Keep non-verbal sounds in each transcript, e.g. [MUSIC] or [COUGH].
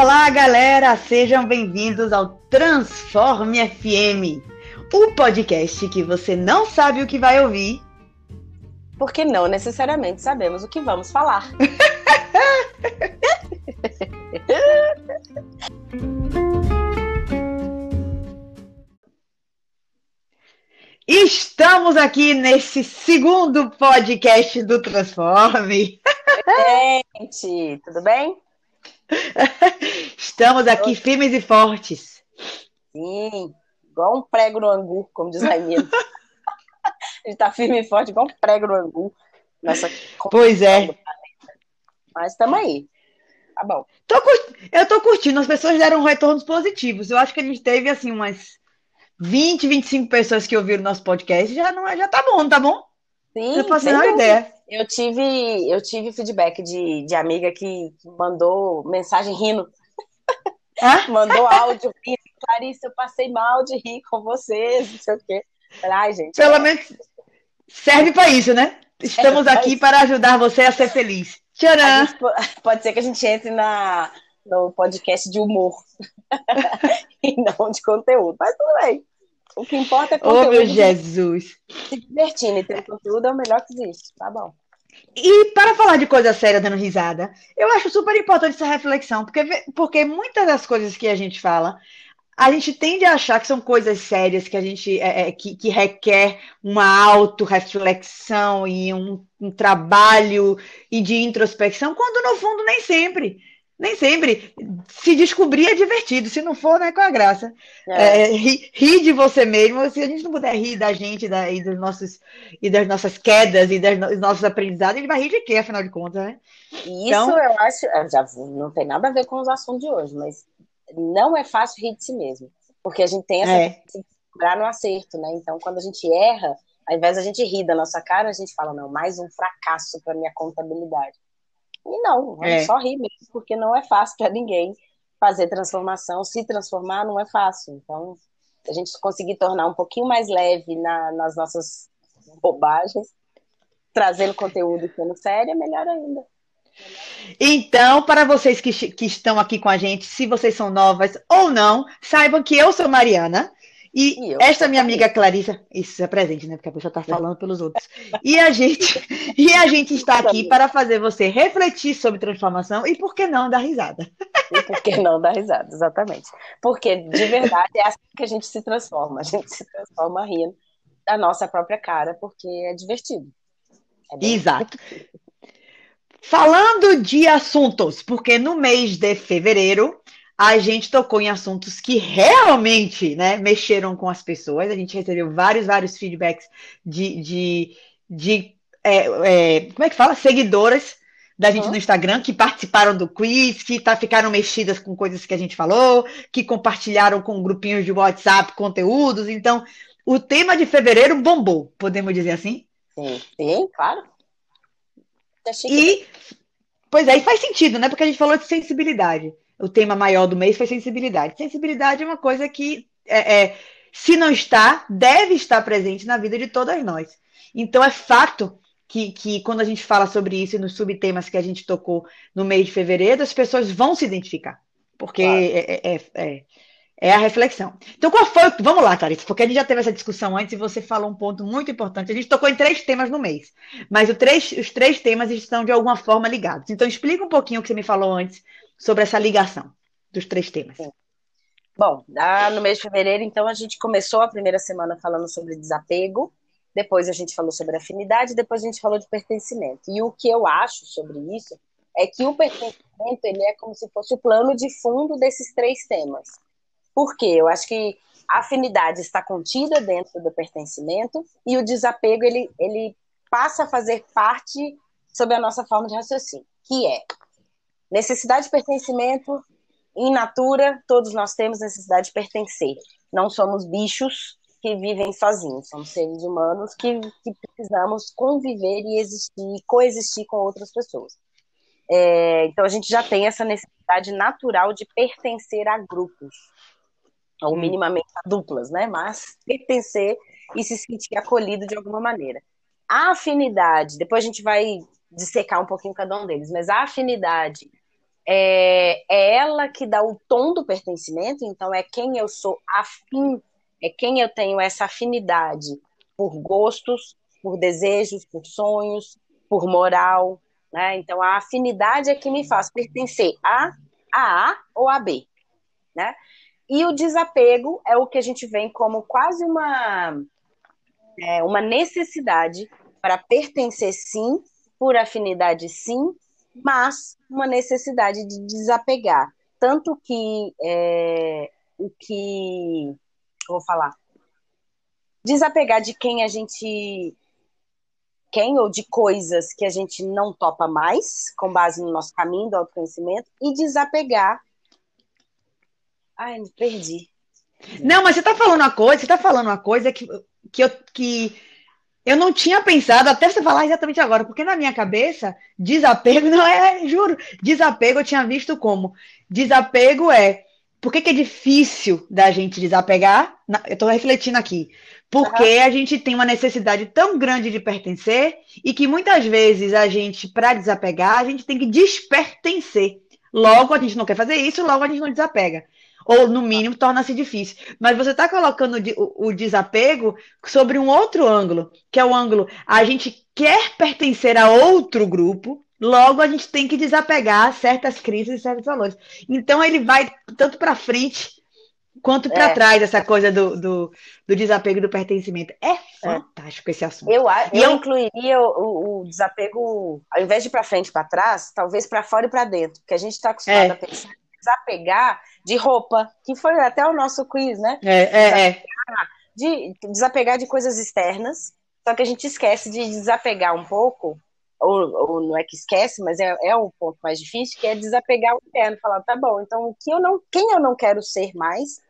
Olá, galera! Sejam bem-vindos ao Transforme FM, o podcast que você não sabe o que vai ouvir. Porque não necessariamente sabemos o que vamos falar. [LAUGHS] Estamos aqui nesse segundo podcast do Transforme. [LAUGHS] Gente, tudo bem? [LAUGHS] Estamos aqui firmes e fortes. Sim, igual um prego no angu, como diz Raimiro. A gente [LAUGHS] tá firme e forte, igual um prego no angu. Nessa pois é. Mas estamos aí. Tá bom. Tô Eu tô curtindo, as pessoas deram retornos positivos. Eu acho que a gente teve, assim, umas 20, 25 pessoas que ouviram nosso podcast. Já, não, é, já tá bom, tá bom? Sim, eu passei uma ideia. Eu tive, eu tive feedback de, de amiga que mandou mensagem rindo. [LAUGHS] mandou áudio rindo. Clarice, eu passei mal de rir com vocês, não sei o quê. Ai, gente. Pelo é... menos serve para isso, né? Estamos aqui para ajudar você a ser feliz. Tcharam! [LAUGHS] Pode ser que a gente entre na, no podcast de humor [LAUGHS] e não de conteúdo, mas tudo bem. O que importa é conteúdo. Oh, meu Jesus! Se divertindo e ter conteúdo é o melhor que existe, tá bom. E para falar de coisa séria dando risada, eu acho super importante essa reflexão, porque, porque muitas das coisas que a gente fala, a gente tende a achar que são coisas sérias, que a gente é, é que, que, requer uma autorreflexão e um, um trabalho e de introspecção, quando no fundo nem sempre nem sempre se descobrir é divertido. Se não for, né, com a graça. É. É, rir, ri de você mesmo. Se a gente não puder rir da gente da, e, dos nossos, e das nossas quedas e dos nossos aprendizados, ele vai rir de quê, afinal de contas, né? Isso então, eu acho. Já não tem nada a ver com os assuntos de hoje, mas não é fácil rir de si mesmo. Porque a gente tem essa é. segurar no acerto, né? Então, quando a gente erra, ao invés da gente rir da nossa cara, a gente fala, não, mais um fracasso para minha contabilidade. E não, vamos é. só rir mesmo, porque não é fácil para ninguém fazer transformação. Se transformar não é fácil. Então, a gente conseguir tornar um pouquinho mais leve na, nas nossas bobagens, trazendo conteúdo sendo sério, é melhor ainda. Então, para vocês que, que estão aqui com a gente, se vocês são novas ou não, saibam que eu sou Mariana. E, e esta minha amiga Clarissa, isso é presente, né? Porque a pessoa [LAUGHS] está falando pelos outros. E a gente, e a gente está aqui para fazer você refletir sobre transformação e por que não dar risada. E por que não dar risada, exatamente. Porque de verdade é assim que a gente se transforma. A gente se transforma rindo da nossa própria cara, porque é divertido. É Exato. Falando de assuntos, porque no mês de fevereiro a gente tocou em assuntos que realmente né, mexeram com as pessoas. A gente recebeu vários, vários feedbacks de, de, de é, é, como é que fala? Seguidoras da gente uhum. no Instagram que participaram do quiz, que tá, ficaram mexidas com coisas que a gente falou, que compartilharam com grupinhos de WhatsApp conteúdos. Então, o tema de fevereiro bombou, podemos dizer assim? Sim, sim claro. E, pois aí é, faz sentido, né? Porque a gente falou de sensibilidade o tema maior do mês foi sensibilidade. Sensibilidade é uma coisa que, é, é, se não está, deve estar presente na vida de todas nós. Então, é fato que, que quando a gente fala sobre isso e nos subtemas que a gente tocou no mês de fevereiro, as pessoas vão se identificar. Porque claro. é, é, é, é, a reflexão. Então, qual foi? Vamos lá, Clarissa, porque a gente já teve essa discussão antes e você falou um ponto muito importante. A gente tocou em três temas no mês, mas três, os três temas estão de alguma forma ligados. Então, explica um pouquinho o que você me falou antes sobre essa ligação dos três temas. Bom, no mês de fevereiro, então, a gente começou a primeira semana falando sobre desapego, depois a gente falou sobre afinidade, depois a gente falou de pertencimento. E o que eu acho sobre isso é que o pertencimento ele é como se fosse o plano de fundo desses três temas. Por quê? Eu acho que a afinidade está contida dentro do pertencimento e o desapego ele, ele passa a fazer parte sobre a nossa forma de raciocínio, que é Necessidade de pertencimento, in natura, todos nós temos necessidade de pertencer. Não somos bichos que vivem sozinhos, somos seres humanos que, que precisamos conviver e existir, coexistir com outras pessoas. É, então a gente já tem essa necessidade natural de pertencer a grupos, ou hum. minimamente a duplas, né? Mas pertencer e se sentir acolhido de alguma maneira. A afinidade, depois a gente vai dissecar um pouquinho cada um deles, mas a afinidade é, é ela que dá o tom do pertencimento, então é quem eu sou afim, é quem eu tenho essa afinidade por gostos, por desejos, por sonhos, por moral, né? Então a afinidade é que me faz pertencer a, a A ou a B, né? E o desapego é o que a gente vem como quase uma, é, uma necessidade para pertencer sim, por afinidade sim, mas uma necessidade de desapegar. Tanto que é, o que. Vou falar. Desapegar de quem a gente. Quem ou de coisas que a gente não topa mais, com base no nosso caminho do autoconhecimento, e desapegar. Ai, me perdi. Não, mas você está falando uma coisa, você está falando uma coisa que, que, eu, que eu não tinha pensado até você falar exatamente agora, porque na minha cabeça, desapego [LAUGHS] não é, juro, desapego eu tinha visto como desapego é por que, que é difícil da gente desapegar? Eu estou refletindo aqui. Porque uhum. a gente tem uma necessidade tão grande de pertencer e que muitas vezes a gente, para desapegar, a gente tem que despertencer. Logo, a gente não quer fazer isso, logo a gente não desapega ou no mínimo torna-se difícil. Mas você está colocando o, o, desapego sobre um outro ângulo, que é o ângulo a gente quer pertencer a outro grupo, logo a gente tem que desapegar certas crises e certos valores. Então ele vai tanto para frente quanto para é. trás essa coisa do, do, do, desapego e do pertencimento. É, é. fantástico é. esse assunto. Eu, eu, eu incluiria o, o, desapego, ao invés de para frente e para trás, talvez para fora e para dentro, porque a gente está acostumado é. a pensar desapegar de roupa, que foi até o nosso quiz, né? É, é, é. De desapegar de coisas externas, só que a gente esquece de desapegar um pouco, ou, ou não é que esquece, mas é, é um ponto mais difícil, que é desapegar o interno, falar, tá bom, então o que eu não, quem eu não quero ser mais,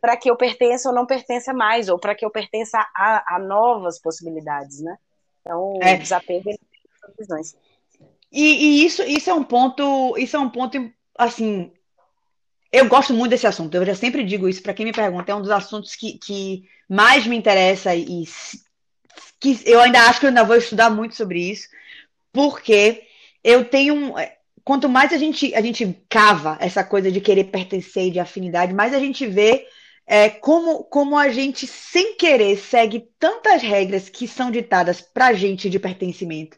para que eu pertença ou não pertença mais, ou para que eu pertença a, a, novas possibilidades, né? Então, é. o desapego é visões. E, e, isso, isso é um ponto, isso é um ponto assim eu gosto muito desse assunto, eu já sempre digo isso para quem me pergunta, é um dos assuntos que, que mais me interessa e que eu ainda acho que eu ainda vou estudar muito sobre isso, porque eu tenho. Quanto mais a gente, a gente cava essa coisa de querer pertencer e de afinidade, mais a gente vê é, como, como a gente, sem querer, segue tantas regras que são ditadas para gente de pertencimento,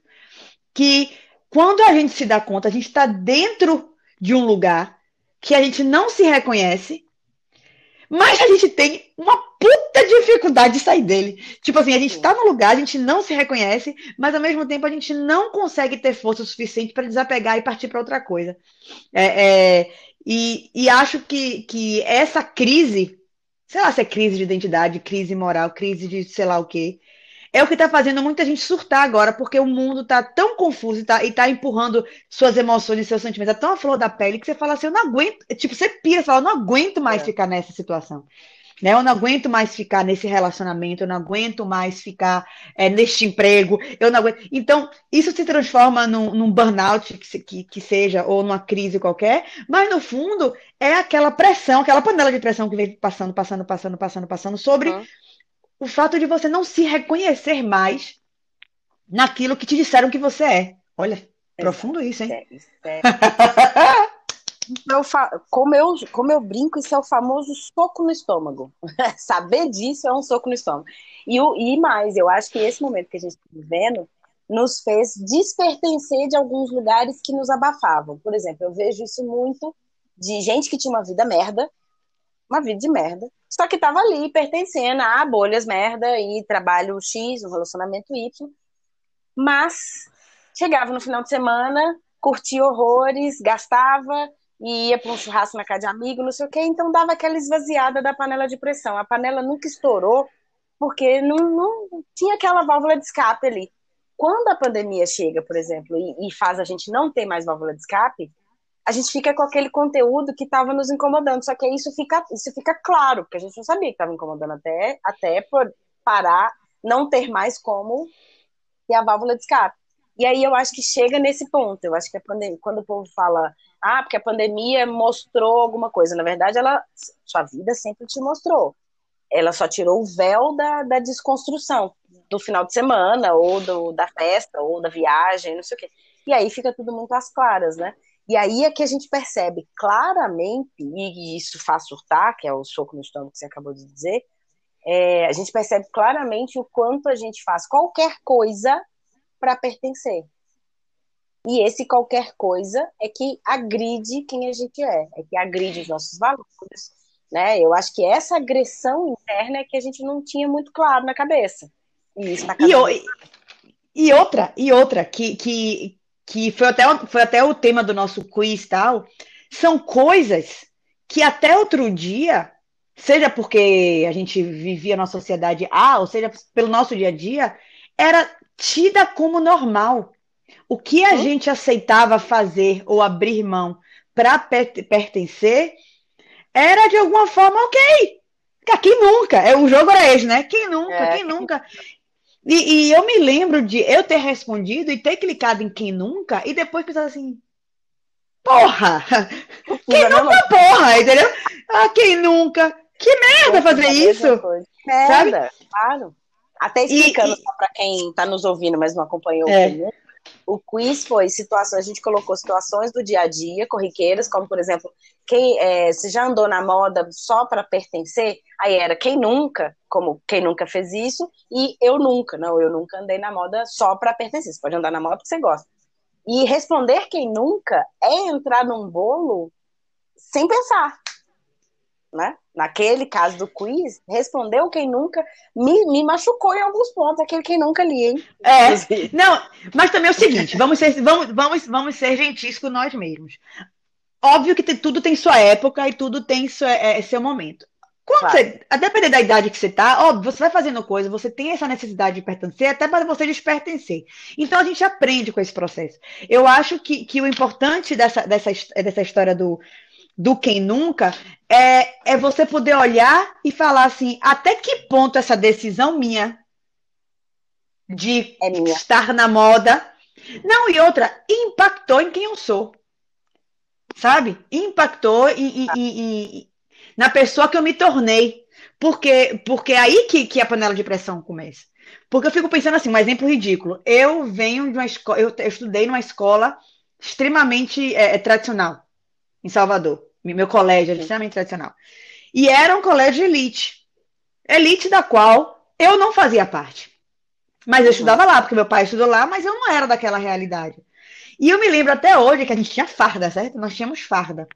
que quando a gente se dá conta, a gente está dentro de um lugar que a gente não se reconhece, mas a gente tem uma puta dificuldade de sair dele. Tipo assim, a gente está no lugar, a gente não se reconhece, mas ao mesmo tempo a gente não consegue ter força suficiente para desapegar e partir para outra coisa. É, é, e, e acho que, que essa crise, sei lá se é crise de identidade, crise moral, crise de sei lá o quê, é o que está fazendo muita gente surtar agora, porque o mundo está tão confuso e está tá empurrando suas emoções e seus sentimentos. É tão a flor da pele que você fala assim, eu não aguento. Tipo, você pira, você fala, eu não aguento mais é. ficar nessa situação. Né? Eu não aguento mais ficar nesse relacionamento, eu não aguento mais ficar é, neste emprego, eu não aguento. Então, isso se transforma num, num burnout que, que, que, seja, ou numa crise qualquer, mas no fundo é aquela pressão, aquela panela de pressão que vem passando, passando, passando, passando, passando sobre. Uhum o fato de você não se reconhecer mais naquilo que te disseram que você é. Olha, é, profundo isso, hein? É, isso é. Então, como, eu, como eu brinco, isso é o famoso soco no estômago. [LAUGHS] Saber disso é um soco no estômago. E, e mais, eu acho que esse momento que a gente está vivendo nos fez despertencer de alguns lugares que nos abafavam. Por exemplo, eu vejo isso muito de gente que tinha uma vida merda, uma vida de merda, só que tava ali pertencendo a bolhas merda e trabalho X, um relacionamento Y. Mas chegava no final de semana, curtia horrores, gastava e ia para um churrasco na casa de amigo, não sei o quê, então dava aquela esvaziada da panela de pressão. A panela nunca estourou porque não, não tinha aquela válvula de escape ali. Quando a pandemia chega, por exemplo, e, e faz a gente não ter mais válvula de escape, a gente fica com aquele conteúdo que estava nos incomodando. Só que isso fica, isso fica claro, porque a gente não sabia que estava incomodando até, até por parar, não ter mais como ter a válvula de escape. E aí eu acho que chega nesse ponto. Eu acho que pandemia, quando o povo fala, ah, porque a pandemia mostrou alguma coisa, na verdade, ela, sua vida sempre te mostrou. Ela só tirou o véu da, da desconstrução do final de semana, ou do, da festa, ou da viagem, não sei o quê. E aí fica tudo muito às claras, né? E aí é que a gente percebe claramente, e isso faz surtar, que é o soco no estômago que você acabou de dizer, é, a gente percebe claramente o quanto a gente faz qualquer coisa para pertencer. E esse qualquer coisa é que agride quem a gente é, é que agride os nossos valores, né? Eu acho que essa agressão interna é que a gente não tinha muito claro na cabeça. E, isso tá e, e outra, e outra, que, que, que foi, até, foi até o tema do nosso quiz tal, são coisas que até outro dia, seja porque a gente vivia numa sociedade A, ou seja pelo nosso dia a dia, era tida como normal. O que a gente aceitava fazer ou abrir mão para pertencer era de alguma forma ok. Quem nunca? É, o jogo era esse, né? Quem nunca? É. Quem nunca? E, e, eu me lembro de eu ter respondido e ter clicado em quem nunca e depois pensar assim: porra! Quem nunca, porra? Entendeu? Ah, quem nunca? Que merda fazer isso! Merda, claro. Até explicando e, só para quem está nos ouvindo, mas não acompanhou é. o o quiz foi situações, a gente colocou situações do dia a dia, corriqueiras, como por exemplo, quem é, você já andou na moda só para pertencer? Aí era quem nunca, como quem nunca fez isso, e eu nunca, não, eu nunca andei na moda só para pertencer. Você pode andar na moda porque você gosta. E responder quem nunca é entrar num bolo sem pensar né? Naquele caso do quiz, respondeu quem nunca me, me machucou em alguns pontos, aquele quem nunca li, hein? É, não, mas também é o seguinte, vamos ser, vamos, vamos, vamos ser gentis com nós mesmos. Óbvio que tem, tudo tem sua época e tudo tem sua, é, seu momento. Quando claro. você, a depender da idade que você tá, óbvio, você vai fazendo coisa, você tem essa necessidade de pertencer, até para você despertencer. Então a gente aprende com esse processo. Eu acho que, que o importante dessa, dessa, dessa história do, do quem nunca, é, é você poder olhar e falar assim, até que ponto essa decisão minha de é minha. estar na moda, não, e outra, impactou em quem eu sou. Sabe? Impactou em, na pessoa que eu me tornei. Porque, porque é aí que, que a panela de pressão começa. Porque eu fico pensando assim, um exemplo ridículo. Eu venho de uma escola, eu, eu estudei numa escola extremamente é, tradicional em Salvador. Meu colégio é extremamente tradicional. E era um colégio elite. Elite da qual eu não fazia parte. Mas eu uhum. estudava lá, porque meu pai estudou lá, mas eu não era daquela realidade. E eu me lembro até hoje que a gente tinha farda, certo? Nós tínhamos farda.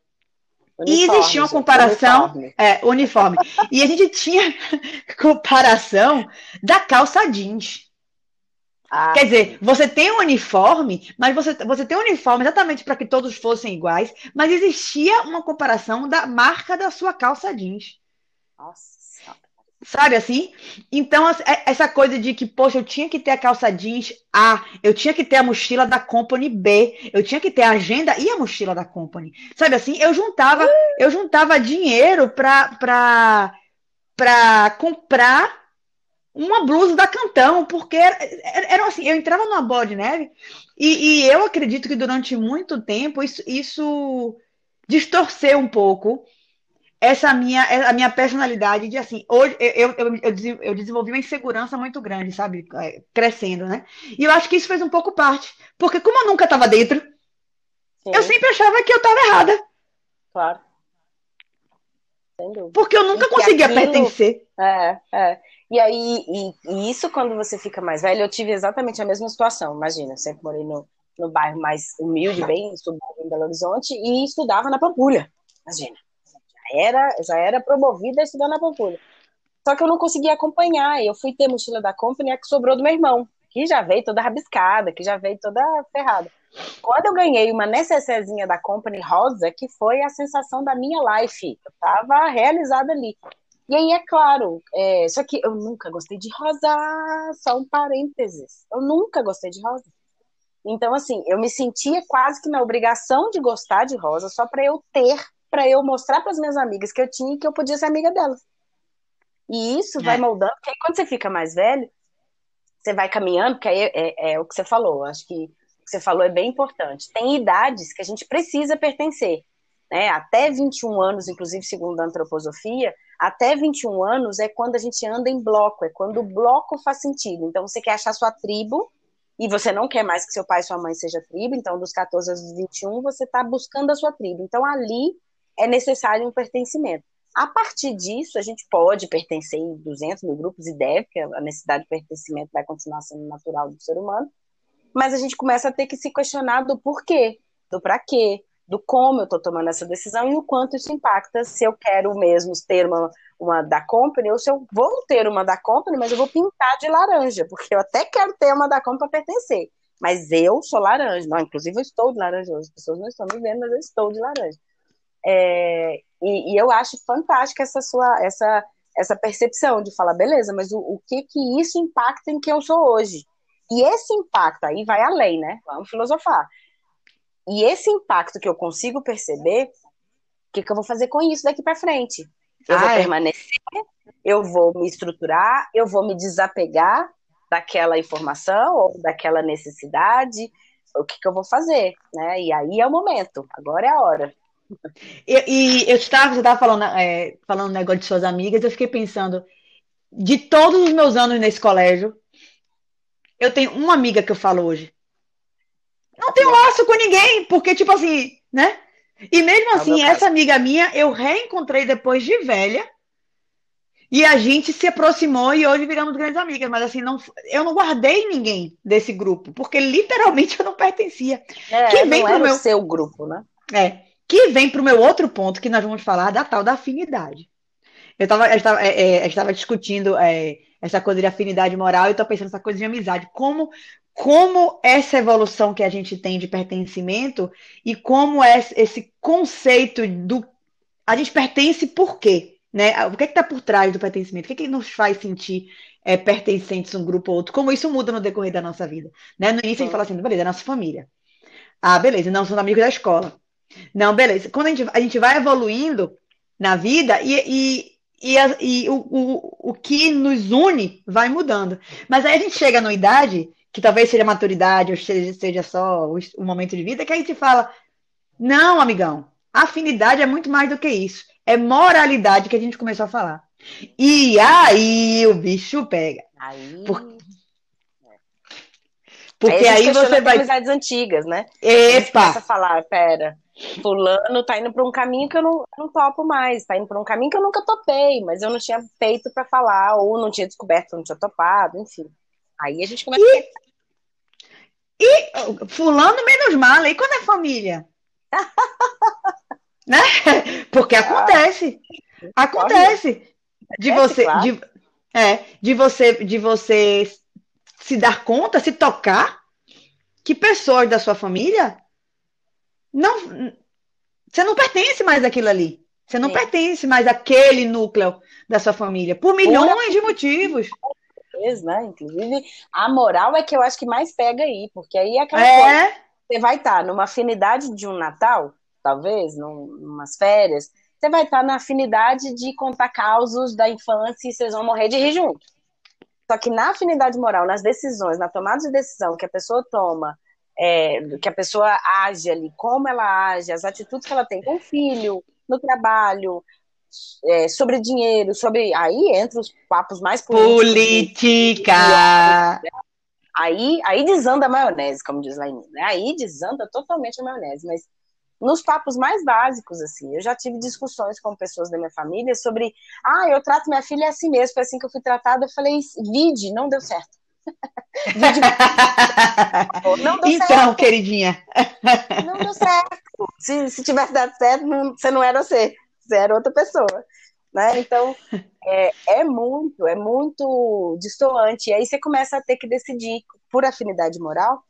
Uniforme, e existia uma comparação. Uniforme. É, uniforme. e a gente tinha [LAUGHS] comparação da calça jeans. Ah, Quer dizer, você tem um uniforme, mas você, você tem um uniforme exatamente para que todos fossem iguais, mas existia uma comparação da marca da sua calça jeans. Nossa. Sabe assim? Então, é, essa coisa de que, poxa, eu tinha que ter a calça jeans A, eu tinha que ter a mochila da Company B, eu tinha que ter a agenda e a mochila da Company. Sabe assim? Eu juntava, eu juntava dinheiro para para comprar uma blusa da Cantão, porque era, era assim, eu entrava numa bola de neve e, e, eu acredito que durante muito tempo isso, isso distorceu um pouco essa minha a minha personalidade de assim hoje eu, eu, eu, eu desenvolvi uma insegurança muito grande sabe é, crescendo né? E eu acho que isso fez um pouco parte porque como eu nunca estava dentro Sim. eu sempre achava que eu estava errada. Claro. Porque eu nunca conseguia aquilo, pertencer. É, é. E aí, e, e, isso quando você fica mais velho, eu tive exatamente a mesma situação. Imagina, eu sempre morei no, no bairro mais humilde, bem subúrbio em Belo Horizonte, e estudava na Pampulha. Imagina. Já era, já era promovida a estudar na Pampulha. Só que eu não conseguia acompanhar. Eu fui ter mochila da Company, a que sobrou do meu irmão, que já veio toda rabiscada, que já veio toda ferrada. Quando eu ganhei uma necessezinha da Company rosa, que foi a sensação da minha life. Eu tava realizada ali. E aí, é claro, é, só que eu nunca gostei de rosa, só um parênteses. Eu nunca gostei de rosa. Então, assim, eu me sentia quase que na obrigação de gostar de rosa só para eu ter, para eu mostrar para as minhas amigas que eu tinha e que eu podia ser amiga delas. E isso é. vai moldando, porque aí quando você fica mais velho, você vai caminhando, porque aí é, é, é o que você falou. Acho que o que você falou é bem importante. Tem idades que a gente precisa pertencer. Né? Até 21 anos, inclusive, segundo a antroposofia, até 21 anos é quando a gente anda em bloco, é quando o bloco faz sentido. Então você quer achar sua tribo, e você não quer mais que seu pai e sua mãe seja tribo, então dos 14 aos 21 você está buscando a sua tribo. Então ali é necessário um pertencimento. A partir disso, a gente pode pertencer em 200 mil grupos e deve, porque a necessidade de pertencimento vai continuar sendo natural do ser humano, mas a gente começa a ter que se questionar do porquê, do para quê, do como eu estou tomando essa decisão e o quanto isso impacta se eu quero mesmo ter uma, uma da company ou se eu vou ter uma da company, mas eu vou pintar de laranja, porque eu até quero ter uma da company para pertencer. Mas eu sou laranja. Não, inclusive eu estou de laranja. As pessoas não estão me vendo, mas eu estou de laranja. É, e, e, eu acho fantástica essa sua essa, essa percepção de falar, beleza, mas o, o que que isso impacta em quem eu sou hoje? E esse impacto aí vai além, né? Vamos filosofar. E esse impacto que eu consigo perceber, o que, que eu vou fazer com isso daqui para frente? Eu ah, vou é? permanecer, eu vou me estruturar, eu vou me desapegar daquela informação ou daquela necessidade. O que, que eu vou fazer? Né? E aí é o momento, agora é a hora. E, e eu estava, você estava falando, é, falando negócio de suas amigas, eu fiquei pensando, de todos os meus anos nesse colégio, eu tenho uma amiga que eu falo hoje. Não tenho laço com ninguém, porque, tipo assim, né? E mesmo assim, essa amiga minha eu reencontrei depois de velha. E a gente se aproximou e hoje viramos grandes amigas. Mas assim, não, eu não guardei ninguém desse grupo, porque literalmente eu não pertencia. É, que vem não pro meu seu grupo, né? É. Que vem para o meu outro ponto que nós vamos falar da tal da afinidade. Eu estava é, é, discutindo é, essa coisa de afinidade moral e estou pensando nessa coisa de amizade. Como como essa evolução que a gente tem de pertencimento e como é esse conceito do a gente pertence por quê? Né? O que é está por trás do pertencimento? O que, é que nos faz sentir é, pertencentes um grupo ou outro? Como isso muda no decorrer da nossa vida? Né? No início a gente fala assim, beleza, é nossa família. Ah, beleza, não são amigos da escola. Não, beleza. Quando a gente, a gente vai evoluindo na vida e, e, e, a, e o, o, o que nos une vai mudando. Mas aí a gente chega numa idade que talvez seja maturidade ou seja, seja só o, o momento de vida, que a gente fala: não, amigão, afinidade é muito mais do que isso. É moralidade que a gente começou a falar. E aí o bicho pega. Aí. Por... Porque aí, aí você vai. amizades antigas, né? Epa! Começa a falar, pera, fulano tá indo para um caminho que eu não, não topo mais, tá indo para um caminho que eu nunca topei, mas eu não tinha feito para falar, ou não tinha descoberto, não tinha topado, enfim. Aí a gente começa e, a... e fulano menos mal, e quando é família? [LAUGHS] né? Porque ah, acontece. Acontece. De você, de, é, de você, de você se dar conta, se tocar que pessoas da sua família não você não pertence mais àquilo ali. Você não Sim. pertence mais àquele núcleo da sua família, por milhões de motivos né? Inclusive, a moral é que eu acho que mais pega aí, porque aí é aquela é. coisa. Você vai estar numa afinidade de um Natal, talvez, num, numas férias, você vai estar na afinidade de contar causos da infância e vocês vão morrer de rir junto. Só que na afinidade moral, nas decisões, na tomada de decisão que a pessoa toma, é, que a pessoa age ali, como ela age, as atitudes que ela tem com o filho, no trabalho, é, sobre dinheiro, sobre. Aí entra os papos mais política. Aí, aí desanda a maionese, como diz lá em né? Aí desanda totalmente a maionese. Mas nos papos mais básicos, assim, eu já tive discussões com pessoas da minha família sobre. Ah, eu trato minha filha assim mesmo, foi assim que eu fui tratada. Eu falei, vide, não deu certo. [LAUGHS] não deu então, certo. queridinha. Não deu certo. Se, se tivesse dado certo, não, você não era você era outra pessoa. Né? Então, [LAUGHS] é, é muito, é muito distoante. E aí você começa a ter que decidir, por afinidade moral,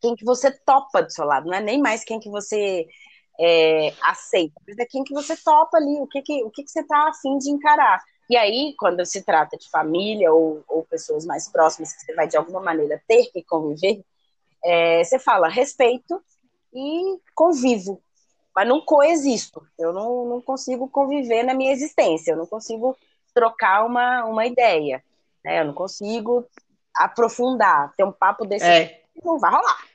quem que você topa do seu lado. Não é nem mais quem que você é, aceita, mas é quem que você topa ali, o que, que, o que, que você está afim de encarar. E aí, quando se trata de família ou, ou pessoas mais próximas que você vai, de alguma maneira, ter que conviver, é, você fala respeito e convivo mas não coexisto. Eu não, não consigo conviver na minha existência, eu não consigo trocar uma, uma ideia, né? Eu não consigo aprofundar, ter um papo desse é. não vai rolar.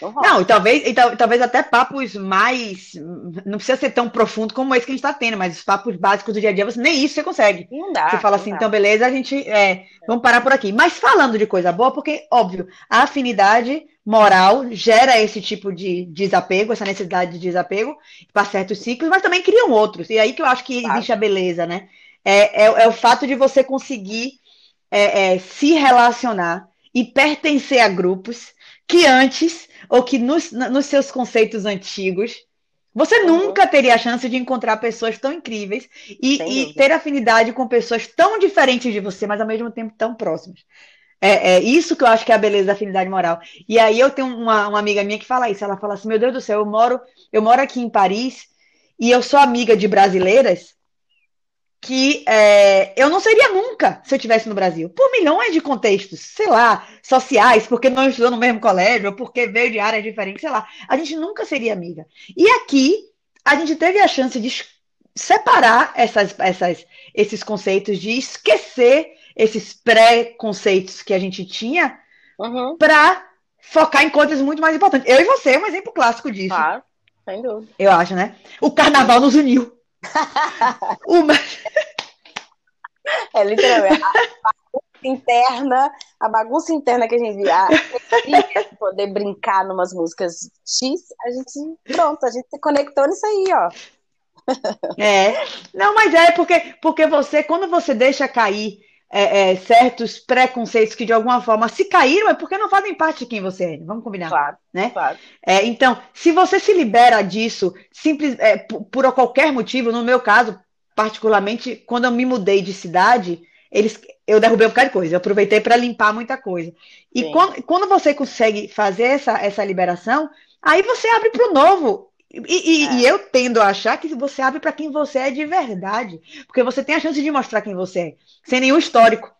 Não, talvez, e talvez até papos mais. Não precisa ser tão profundo como esse que a gente está tendo, mas os papos básicos do dia a dia, você, nem isso você consegue. Não dá. Você fala assim, dá. então beleza, a gente. É, vamos parar por aqui. Mas falando de coisa boa, porque, óbvio, a afinidade moral gera esse tipo de desapego, essa necessidade de desapego para certos ciclos, mas também criam outros. E aí que eu acho que claro. existe a beleza, né? É, é, é, o fato de você conseguir é, é se relacionar e pertencer a grupos que antes, ou que nos, nos seus conceitos antigos, você uhum. nunca teria a chance de encontrar pessoas tão incríveis e, e, ter afinidade com pessoas tão diferentes de você, mas ao mesmo tempo tão próximas. É, é, isso que eu acho que é a beleza da afinidade moral. E aí eu tenho uma, uma amiga minha que fala isso. Ela fala assim: Meu Deus do céu, eu moro, eu moro aqui em Paris e eu sou amiga de brasileiras que é, eu não seria nunca se eu estivesse no Brasil, por milhões de contextos, sei lá, sociais, porque não estudou no mesmo colégio, ou porque veio de áreas diferentes, sei lá, a gente nunca seria amiga. E aqui a gente teve a chance de separar essas, essas, esses conceitos, de esquecer esses pré-conceitos que a gente tinha uhum. para focar em coisas muito mais importantes. Eu e você é um exemplo clássico disso. Claro, sem dúvida. Eu acho, né? O carnaval nos uniu. [LAUGHS] Uma... É literalmente a bagunça interna, a bagunça interna que a gente via, poder brincar numas músicas X, a gente, pronto, a gente se conectou nisso aí, ó. É, não, mas é porque, porque você, quando você deixa cair é, é, certos preconceitos que de alguma forma se caíram é porque não fazem parte de quem você é. Vamos combinar, claro, né? Claro. É, então, se você se libera disso, simples, é, por, por, qualquer motivo, no meu caso, particularmente, quando eu me mudei de cidade, eles, eu derrubei um bocado de coisa. Eu aproveitei para limpar muita coisa. E quando, quando, você consegue fazer essa, essa liberação, aí você abre para o novo. E, e, é. e, eu tendo a achar que você abre para quem você é de verdade. Porque você tem a chance de mostrar quem você é, sem nenhum histórico.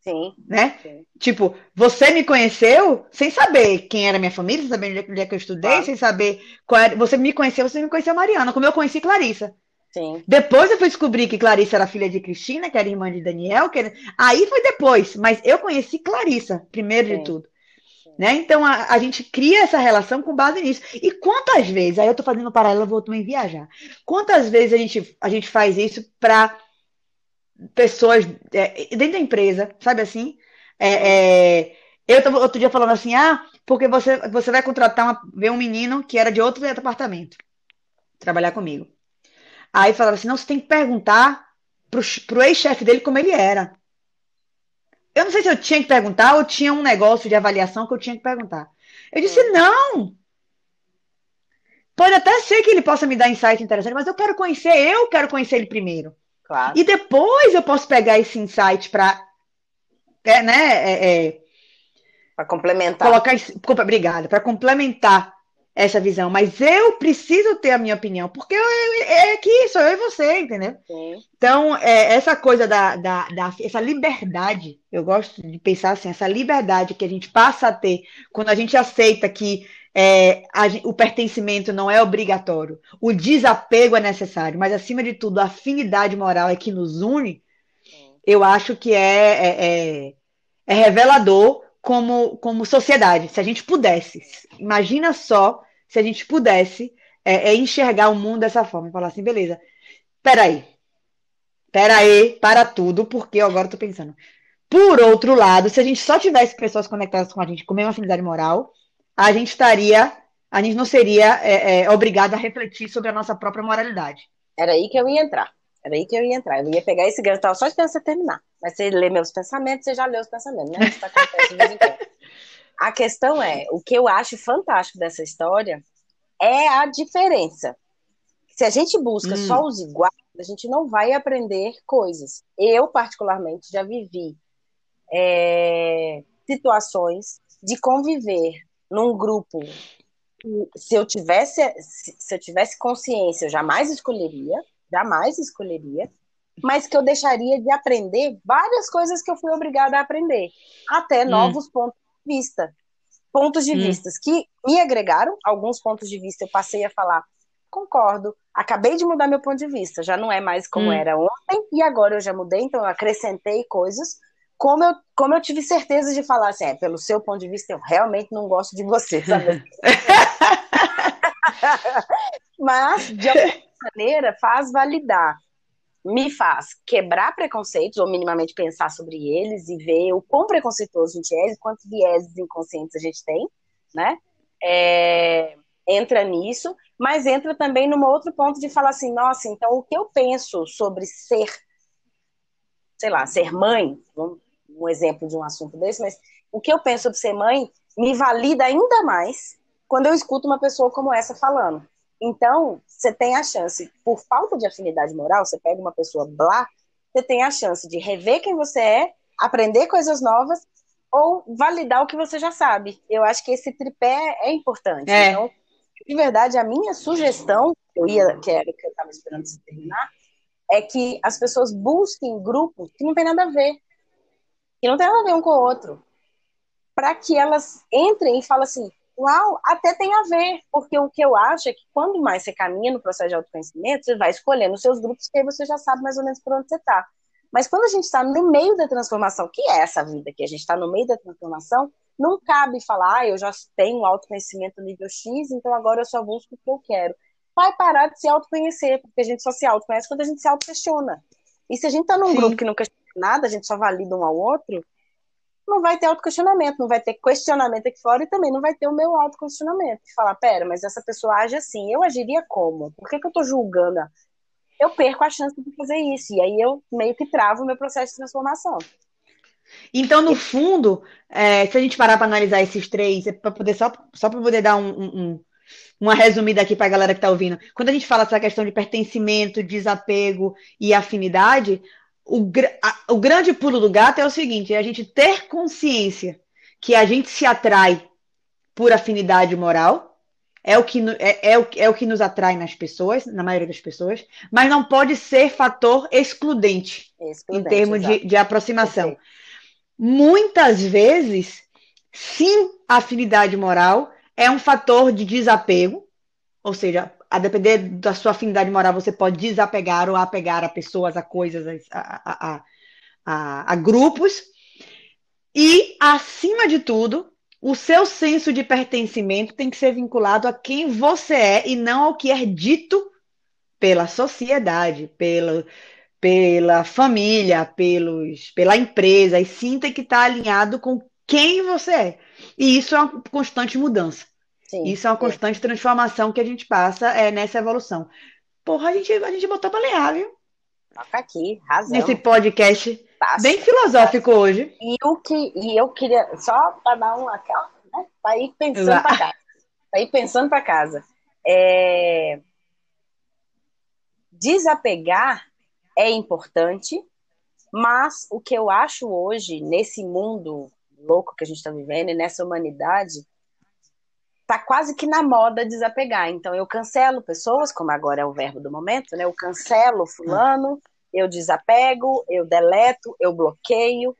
Sim. Né? Sim. Tipo, você me conheceu sem saber quem era minha família, sem saber onde é que eu estudei, claro. sem saber qual era. Você me conheceu, você me conheceu Mariana, como eu conheci Clarissa. Sim. Depois eu fui descobrir que Clarissa era filha de Cristina, que era irmã de Daniel. Que era... Aí foi depois, mas eu conheci Clarissa, primeiro Sim. de tudo. Né? Então a, a, gente cria essa relação com base nisso. E quantas vezes, aí eu estou fazendo um paralelo, vou também viajar. Quantas vezes a gente, a gente faz isso para pessoas é, dentro da empresa, sabe assim? É, é, eu estava outro dia falando assim, ah, porque você, você vai contratar uma, ver um menino que era de outro departamento trabalhar comigo. Aí falava assim, não, você tem que perguntar pro, pro ex-chefe dele como ele era. Eu não sei se eu tinha que perguntar ou tinha um negócio de avaliação que eu tinha que perguntar. Eu disse, é. não. Pode até ser que ele possa me dar insight interessante, mas eu quero conhecer, eu quero conhecer ele primeiro. Claro. E depois eu posso pegar esse insight para. É, né? É, é, para complementar. Colocar, obrigada, para complementar essa visão, mas eu preciso ter a minha opinião, porque eu, é aqui, sou eu e você, entendeu? Sim. Então, é, essa coisa da, da, da, essa liberdade, eu gosto de pensar assim, essa liberdade que a gente passa a ter quando a gente aceita que é, a, o pertencimento não é obrigatório, o desapego é necessário, mas acima de tudo, a afinidade moral é que nos une, Sim. eu acho que é, é, é, é revelador como, como sociedade, se a gente pudesse. Imagina só se a gente pudesse é, é enxergar o mundo dessa forma e falar assim, beleza, peraí, peraí, para tudo, porque eu agora estou pensando. Por outro lado, se a gente só tivesse pessoas conectadas com a gente com a mesma afinidade moral, a gente estaria, a gente não seria é, é, obrigado a refletir sobre a nossa própria moralidade. Era aí que eu ia entrar. Era aí que eu ia entrar. Eu ia pegar esse gancho, só esperando você terminar. Mas você lê meus pensamentos, você já lê os pensamentos, né? Isso acontece de vez em quando. A questão é, o que eu acho fantástico dessa história é a diferença. Se a gente busca hum. só os iguais, a gente não vai aprender coisas. Eu, particularmente, já vivi é, situações de conviver num grupo. Se eu tivesse, se eu tivesse consciência, eu jamais escolheria jamais escolheria, mas que eu deixaria de aprender várias coisas que eu fui obrigada a aprender, até hum. novos pontos de vista. Pontos de hum. vista que me agregaram, alguns pontos de vista eu passei a falar, concordo, acabei de mudar meu ponto de vista, já não é mais como hum. era ontem, e agora eu já mudei, então eu acrescentei coisas, como eu, como eu tive certeza de falar assim, é, pelo seu ponto de vista, eu realmente não gosto de você, sabe? [LAUGHS] [LAUGHS] Mas, de alguma maneira, faz validar. Me faz quebrar preconceitos, ou minimamente pensar sobre eles e ver o quão preconceituoso a gente é e quantos vieses inconscientes a gente tem, né? É, entra nisso, mas entra também num outro ponto de falar assim, nossa, então o que eu penso sobre ser, sei lá, ser mãe, um exemplo de um assunto desse, mas o que eu penso sobre ser mãe me valida ainda mais quando eu escuto uma pessoa como essa falando. Então, você tem a chance, por falta de afinidade moral, você pega uma pessoa blá, você tem a chance de rever quem você é, aprender coisas novas ou validar o que você já sabe. Eu acho que esse tripé é importante. É. Então, de verdade, a minha sugestão, eu ia, que era que eu estava esperando você terminar, é que as pessoas busquem grupos que não tem nada a ver. Que não tem nada a ver um com o outro. Para que elas entrem e falem assim, Uau, até tem a ver, porque o que eu acho é que quando mais você caminha no processo de autoconhecimento, você vai escolhendo os seus grupos, que aí você já sabe mais ou menos por onde você está. Mas quando a gente está no meio da transformação, que é essa vida que a gente está no meio da transformação, não cabe falar, ah, eu já tenho autoconhecimento nível X, então agora eu só busco o que eu quero. Vai parar de se autoconhecer, porque a gente só se autoconhece quando a gente se autoquestiona. E se a gente está num Sim. grupo que não questiona nada, a gente só valida um ao outro, não vai ter autoquestionamento, não vai ter questionamento aqui fora e também não vai ter o meu autoquestionamento. De falar, pera, mas essa pessoa age assim, eu agiria como? Por que, que eu tô julgando? Eu perco a chance de fazer isso. E aí eu meio que travo o meu processo de transformação. Então, no fundo, é, se a gente parar para analisar esses três, é para poder só, só para poder dar um, um, uma resumida aqui para a galera que está ouvindo. Quando a gente fala essa questão de pertencimento, desapego e afinidade, o, a, o grande pulo do gato é o seguinte: é a gente ter consciência que a gente se atrai por afinidade moral, é o que, é, é, o, é o que nos atrai nas pessoas, na maioria das pessoas, mas não pode ser fator excludente, excludente em termos de, de, aproximação. Perfeito. Muitas vezes, sim, a afinidade moral é um fator de desapego, ou seja, a depender da sua afinidade moral, você pode desapegar ou apegar a pessoas, a coisas, a, a, a, a grupos. E, acima de tudo, o seu senso de pertencimento tem que ser vinculado a quem você é e não ao que é dito pela sociedade, pela, pela família, pelos, pela empresa, e sim tem que estar alinhado com quem você é. E isso é uma constante mudança. Sim, Isso é uma constante transformação que a gente passa é, nessa evolução. Porra, a gente, a gente botou balear, viu? Toca aqui, razão. Nesse podcast bem filosófico hoje. E, o que, e eu queria, só para dar uma aquela, né? Para ir pensando para casa. Para ir pensando para casa. É... Desapegar é importante, mas o que eu acho hoje, nesse mundo louco que a gente está vivendo e nessa humanidade, tá quase que na moda desapegar. Então eu cancelo pessoas, como agora é o verbo do momento, né? Eu cancelo fulano, eu desapego, eu deleto, eu bloqueio.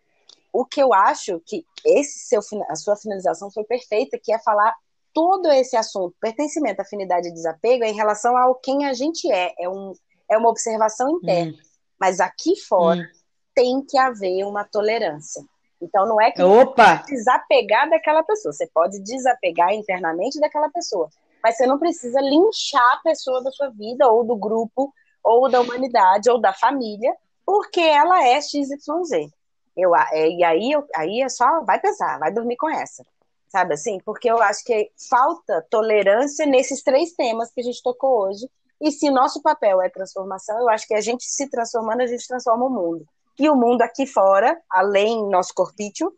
O que eu acho que esse seu a sua finalização foi perfeita, que é falar todo esse assunto, pertencimento, afinidade e desapego, é em relação ao quem a gente é, é, um, é uma observação interna. Hum. Mas aqui fora hum. tem que haver uma tolerância. Então não é que Opa! você desapegar daquela pessoa, você pode desapegar internamente daquela pessoa, mas você não precisa linchar a pessoa da sua vida ou do grupo ou da humanidade ou da família, porque ela é XYZ. Eu, é, e aí, eu, aí é só, vai pensar, vai dormir com essa. Sabe assim? Porque eu acho que falta tolerância nesses três temas que a gente tocou hoje. E se nosso papel é transformação, eu acho que a gente se transformando, a gente transforma o mundo. E o mundo aqui fora, além nosso corpício,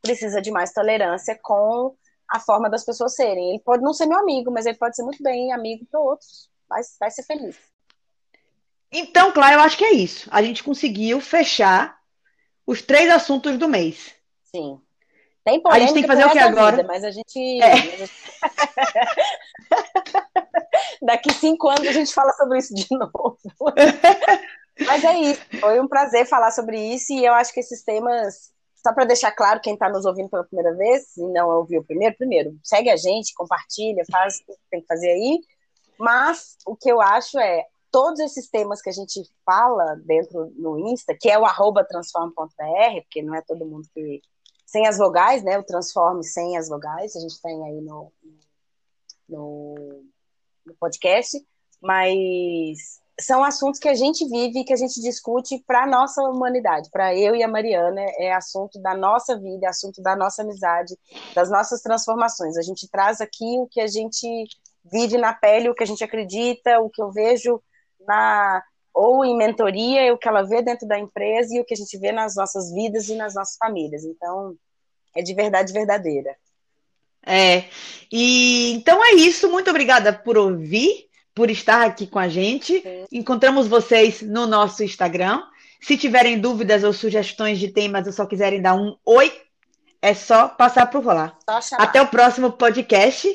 precisa de mais tolerância com a forma das pessoas serem. Ele pode não ser meu amigo, mas ele pode ser muito bem amigo para outros. Vai, vai ser feliz. Então, claro, eu acho que é isso. A gente conseguiu fechar os três assuntos do mês. Sim. Tem a gente tem que fazer o que agora? Vida, mas a gente. É. [LAUGHS] Daqui cinco anos a gente fala sobre isso de novo. [LAUGHS] Mas é isso, foi um prazer falar sobre isso e eu acho que esses temas, só para deixar claro quem está nos ouvindo pela primeira vez e não ouviu primeiro, primeiro, segue a gente, compartilha, faz o que tem que fazer aí. Mas o que eu acho é todos esses temas que a gente fala dentro no Insta, que é o arroba transform.br, porque não é todo mundo que. Sem as vogais, né? O transforme sem as vogais, a gente tem aí no, no, no podcast, mas são assuntos que a gente vive que a gente discute para a nossa humanidade, para eu e a Mariana, é assunto da nossa vida, é assunto da nossa amizade, das nossas transformações. A gente traz aqui o que a gente vive na pele, o que a gente acredita, o que eu vejo na ou em mentoria, o que ela vê dentro da empresa e o que a gente vê nas nossas vidas e nas nossas famílias. Então, é de verdade verdadeira. É. E então é isso. Muito obrigada por ouvir por estar aqui com a gente. Encontramos vocês no nosso Instagram. Se tiverem dúvidas ou sugestões de temas ou só quiserem dar um oi, é só passar por lá. Até o próximo podcast.